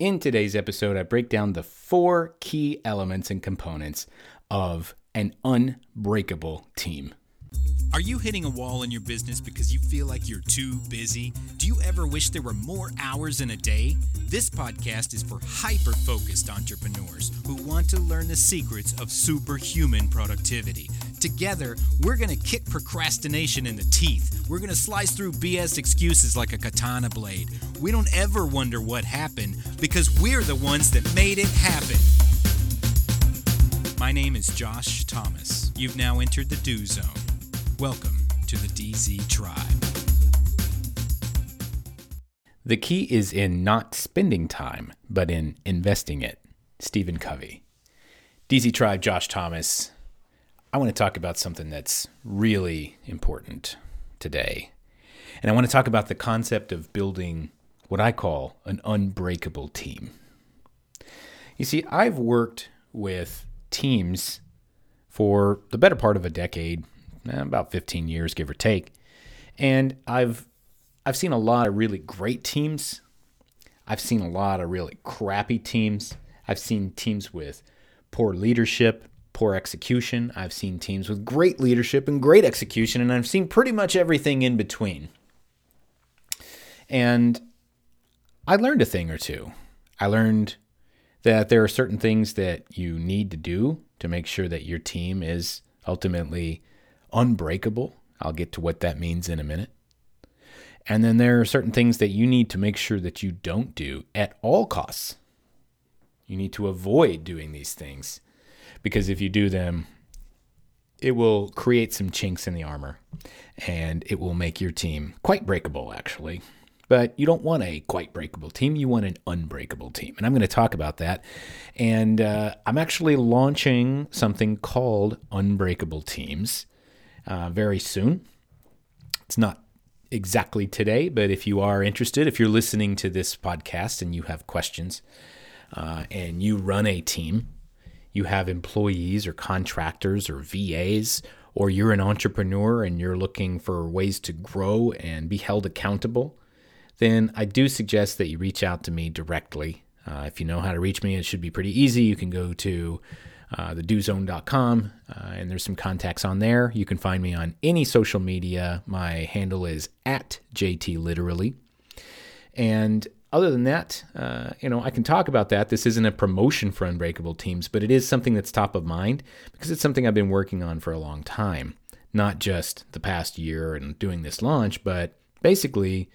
In today's episode, I break down the four key elements and components of an unbreakable team. Are you hitting a wall in your business because you feel like you're too busy? Do you ever wish there were more hours in a day? This podcast is for hyper focused entrepreneurs who want to learn the secrets of superhuman productivity. Together, we're going to kick procrastination in the teeth. We're going to slice through BS excuses like a katana blade. We don't ever wonder what happened because we're the ones that made it happen. My name is Josh Thomas. You've now entered the Do Zone. Welcome to the DZ Tribe. The key is in not spending time, but in investing it. Stephen Covey. DZ Tribe, Josh Thomas. I want to talk about something that's really important today. And I want to talk about the concept of building what I call an unbreakable team. You see, I've worked with teams for the better part of a decade, eh, about 15 years, give or take. And I've I've seen a lot of really great teams. I've seen a lot of really crappy teams. I've seen teams with poor leadership, poor execution. I've seen teams with great leadership and great execution, and I've seen pretty much everything in between. And I learned a thing or two. I learned that there are certain things that you need to do to make sure that your team is ultimately unbreakable. I'll get to what that means in a minute. And then there are certain things that you need to make sure that you don't do at all costs. You need to avoid doing these things because if you do them, it will create some chinks in the armor and it will make your team quite breakable, actually. But you don't want a quite breakable team. You want an unbreakable team. And I'm going to talk about that. And uh, I'm actually launching something called Unbreakable Teams uh, very soon. It's not exactly today, but if you are interested, if you're listening to this podcast and you have questions uh, and you run a team, you have employees or contractors or VAs, or you're an entrepreneur and you're looking for ways to grow and be held accountable, then I do suggest that you reach out to me directly. Uh, if you know how to reach me, it should be pretty easy. You can go to uh, thedozone.com, uh, and there's some contacts on there. You can find me on any social media. My handle is at JT Literally. And other than that, uh, you know, I can talk about that. This isn't a promotion for Unbreakable Teams, but it is something that's top of mind because it's something I've been working on for a long time. Not just the past year and doing this launch, but basically,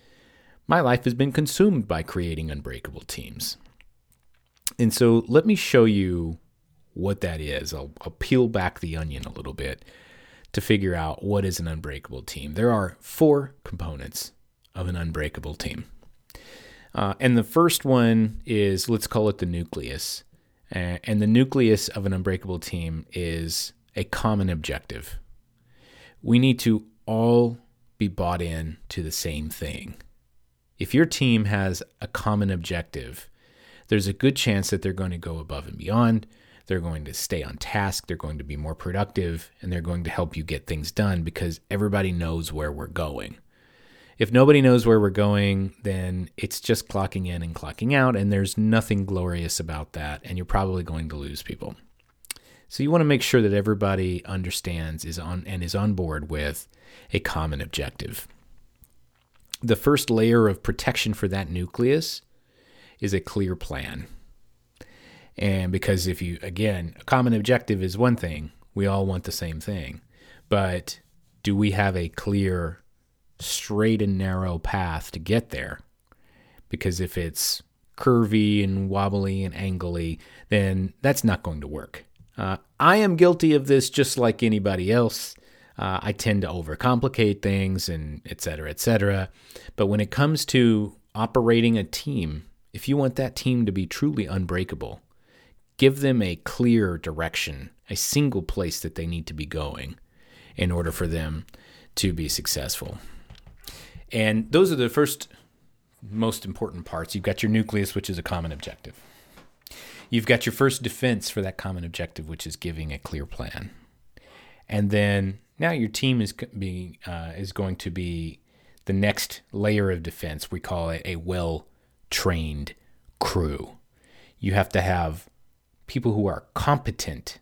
my life has been consumed by creating Unbreakable Teams. And so let me show you what that is. I'll, I'll peel back the onion a little bit to figure out what is an unbreakable team. There are four components of an unbreakable team. Uh, and the first one is let's call it the nucleus. Uh, and the nucleus of an unbreakable team is a common objective. We need to all be bought in to the same thing. If your team has a common objective, there's a good chance that they're going to go above and beyond. They're going to stay on task. They're going to be more productive and they're going to help you get things done because everybody knows where we're going. If nobody knows where we're going, then it's just clocking in and clocking out, and there's nothing glorious about that, and you're probably going to lose people. So you want to make sure that everybody understands is on and is on board with a common objective. The first layer of protection for that nucleus is a clear plan. And because if you, again, a common objective is one thing, we all want the same thing. But do we have a clear, straight and narrow path to get there? Because if it's curvy and wobbly and angly, then that's not going to work. Uh, I am guilty of this just like anybody else. Uh, I tend to overcomplicate things and et cetera, et cetera. But when it comes to operating a team, if you want that team to be truly unbreakable, give them a clear direction, a single place that they need to be going in order for them to be successful. And those are the first most important parts. You've got your nucleus, which is a common objective. You've got your first defense for that common objective, which is giving a clear plan. And then now your team is being uh, is going to be the next layer of defense. We call it a well trained crew. You have to have people who are competent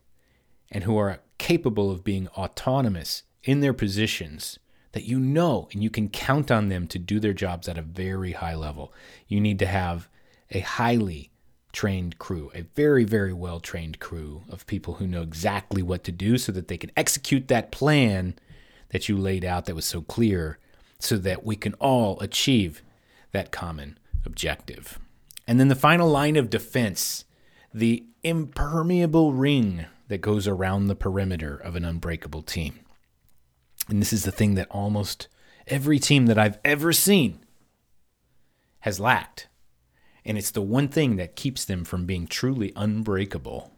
and who are capable of being autonomous in their positions that you know and you can count on them to do their jobs at a very high level. You need to have a highly trained crew, a very, very well trained crew of people who know exactly what to do so that they can execute that plan that you laid out that was so clear so that we can all achieve that common objective. And then the final line of defense, the impermeable ring that goes around the perimeter of an unbreakable team. And this is the thing that almost every team that I've ever seen has lacked. And it's the one thing that keeps them from being truly unbreakable.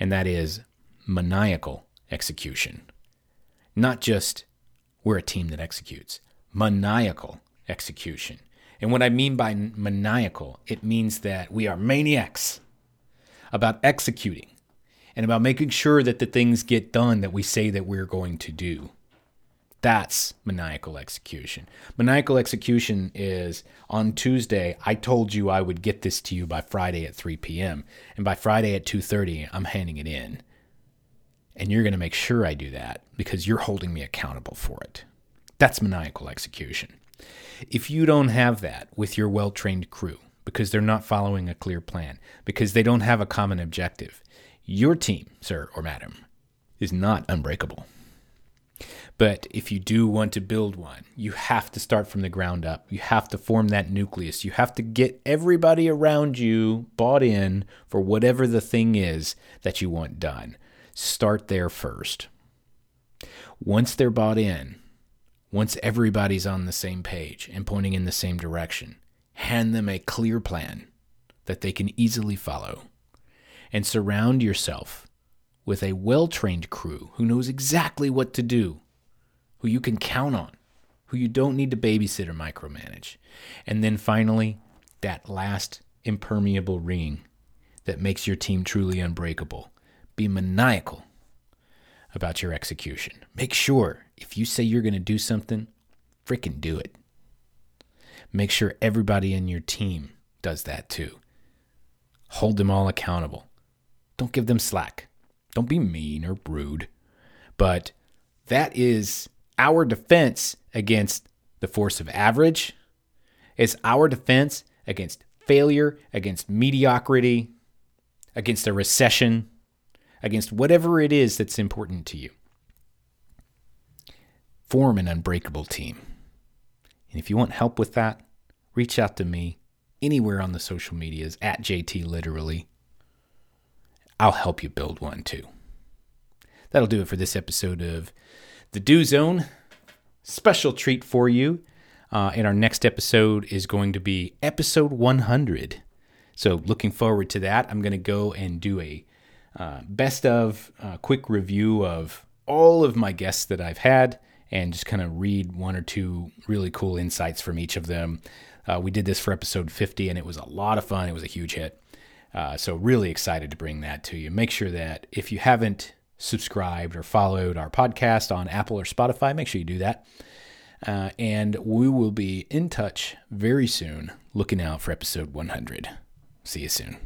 And that is maniacal execution. Not just we're a team that executes, maniacal execution. And what I mean by maniacal, it means that we are maniacs about executing and about making sure that the things get done that we say that we're going to do. That's maniacal execution. Maniacal execution is on Tuesday, I told you I would get this to you by Friday at 3 p.m. And by Friday at 2:30, I'm handing it in. And you're going to make sure I do that because you're holding me accountable for it. That's maniacal execution. If you don't have that with your well-trained crew because they're not following a clear plan, because they don't have a common objective, your team, sir or madam, is not unbreakable. But if you do want to build one, you have to start from the ground up. You have to form that nucleus. You have to get everybody around you bought in for whatever the thing is that you want done. Start there first. Once they're bought in, once everybody's on the same page and pointing in the same direction, hand them a clear plan that they can easily follow and surround yourself with a well trained crew who knows exactly what to do, who you can count on, who you don't need to babysit or micromanage. And then finally, that last impermeable ring that makes your team truly unbreakable. Be maniacal about your execution. Make sure if you say you're going to do something, freaking do it. Make sure everybody in your team does that too. Hold them all accountable. Don't give them slack. Don't be mean or rude. But that is our defense against the force of average. It's our defense against failure, against mediocrity, against a recession, against whatever it is that's important to you. Form an unbreakable team. And if you want help with that, reach out to me anywhere on the social medias at JT Literally. I'll help you build one too. That'll do it for this episode of The Do Zone. Special treat for you. Uh, and our next episode is going to be episode 100. So, looking forward to that. I'm going to go and do a uh, best of uh, quick review of all of my guests that I've had and just kind of read one or two really cool insights from each of them. Uh, we did this for episode 50 and it was a lot of fun. It was a huge hit. Uh, so, really excited to bring that to you. Make sure that if you haven't subscribed or followed our podcast on Apple or Spotify, make sure you do that. Uh, and we will be in touch very soon, looking out for episode 100. See you soon.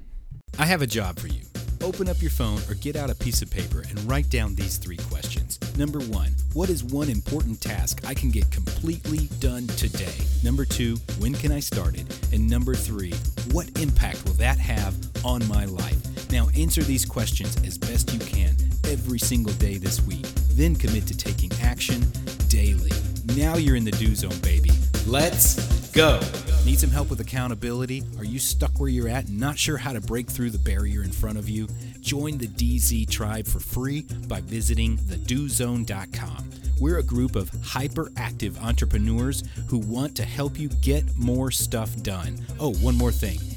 I have a job for you. Open up your phone or get out a piece of paper and write down these three questions. Number one, what is one important task I can get completely done today? Number two, when can I start it? And number three, what impact will that have on my life? Now answer these questions as best you can every single day this week. Then commit to taking action daily. Now you're in the do zone, baby. Let's go. Need some help with accountability? Are you stuck where you're at and not sure how to break through the barrier in front of you? Join the DZ tribe for free by visiting thedozone.com. We're a group of hyperactive entrepreneurs who want to help you get more stuff done. Oh, one more thing.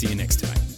See you next time.